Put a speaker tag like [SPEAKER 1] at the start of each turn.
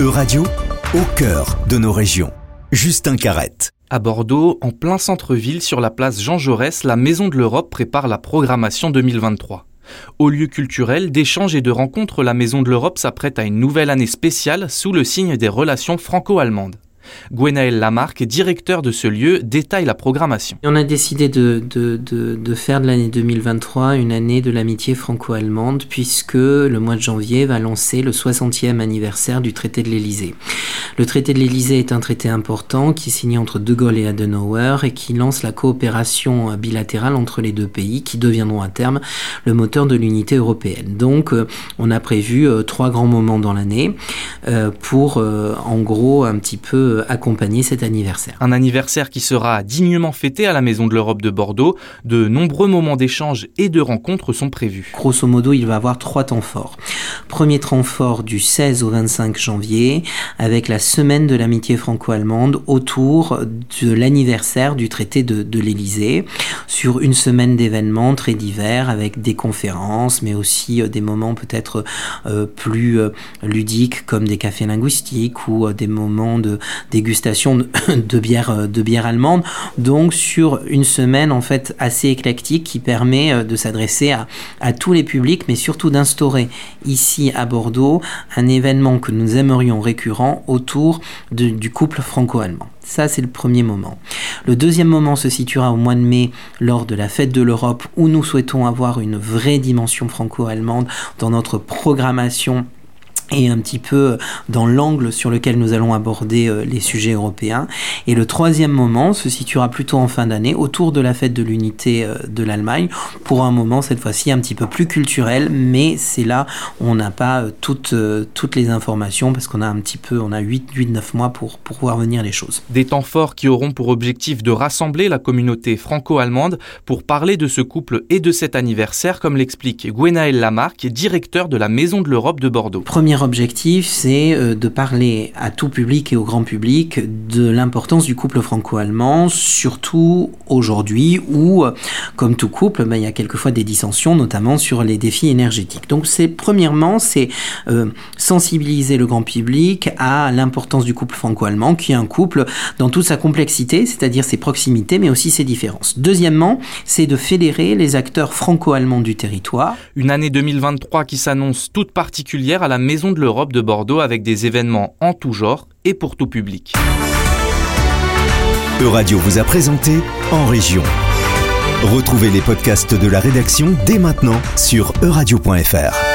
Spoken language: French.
[SPEAKER 1] E-Radio, au cœur de nos régions. Justin Carrette.
[SPEAKER 2] À Bordeaux, en plein centre-ville, sur la place Jean Jaurès, la Maison de l'Europe prépare la programmation 2023. Au lieu culturel, d'échanges et de rencontres, la Maison de l'Europe s'apprête à une nouvelle année spéciale sous le signe des relations franco-allemandes. Gwenaël Lamarck, directeur de ce lieu, détaille la programmation.
[SPEAKER 3] On a décidé de, faire de l'année 2023 une année de l'amitié franco-allemande puisque le mois de janvier va lancer le 60e anniversaire du traité de l'Élysée. Le traité de l'Élysée est un traité important qui est signé entre De Gaulle et Adenauer et qui lance la coopération bilatérale entre les deux pays qui deviendront à terme le moteur de l'unité européenne. Donc euh, on a prévu euh, trois grands moments dans l'année euh, pour en gros un petit peu accompagner cet anniversaire.
[SPEAKER 2] Un anniversaire qui sera dignement fêté à la Maison de l'Europe de Bordeaux. De nombreux moments d'échange et de rencontres sont prévus.
[SPEAKER 3] Grosso modo, il va avoir trois temps forts. Premier temps fort du 16 au 25 janvier, avec la semaine de l'amitié franco-allemande autour de l'anniversaire du traité de, de l'Élysée, sur une semaine d'événements très divers, avec des conférences, mais aussi euh, des moments peut-être euh, plus euh, ludiques comme des cafés linguistiques ou des moments de, dégustation de, bière, euh, de bière allemande. Donc sur une semaine en fait assez éclectique qui permet euh, de s'adresser à, tous les publics, mais surtout d'instaurer ici à Bordeaux un événement que nous aimerions récurrent autour du couple franco-allemand. Ça, c'est le premier moment. Le deuxième moment se situera au mois de mai lors de la fête de l'Europe où nous souhaitons avoir une vraie dimension franco-allemande dans notre programmation et un petit peu dans l'angle sur lequel nous allons aborder euh, les sujets européens. Et le troisième moment se situera plutôt en fin d'année, autour de la fête de l'unité euh, de l'Allemagne, pour un moment cette fois-ci un petit peu plus culturel, mais c'est là où on n'a pas euh, toutes, toutes les informations, parce qu'on a un petit peu, on a 8-9 mois pour, pour voir venir les choses.
[SPEAKER 2] Des temps forts qui auront pour objectif de rassembler la communauté franco-allemande pour parler de ce couple et de cet anniversaire, comme l'explique Gwenaël Lamarck, directeur de la Maison de l'Europe de Bordeaux.
[SPEAKER 3] Objectif, c'est euh, de parler à tout public et au grand public de l'importance du couple franco-allemand, surtout aujourd'hui où, euh, comme tout couple, ben, il y a quelquefois des dissensions, notamment sur les défis énergétiques. Donc, c'est premièrement, c'est euh, sensibiliser le grand public à l'importance du couple franco-allemand, qui est un couple dans toute sa complexité, c'est-à-dire ses proximités, mais aussi ses différences. Deuxièmement, c'est de fédérer les acteurs franco-allemands du territoire.
[SPEAKER 2] Une année 2023 qui s'annonce toute particulière à la De l'Europe de Bordeaux avec des événements en tout genre et pour tout public.
[SPEAKER 1] Euradio vous a présenté En Région. Retrouvez les podcasts de la rédaction dès maintenant sur euradio.fr.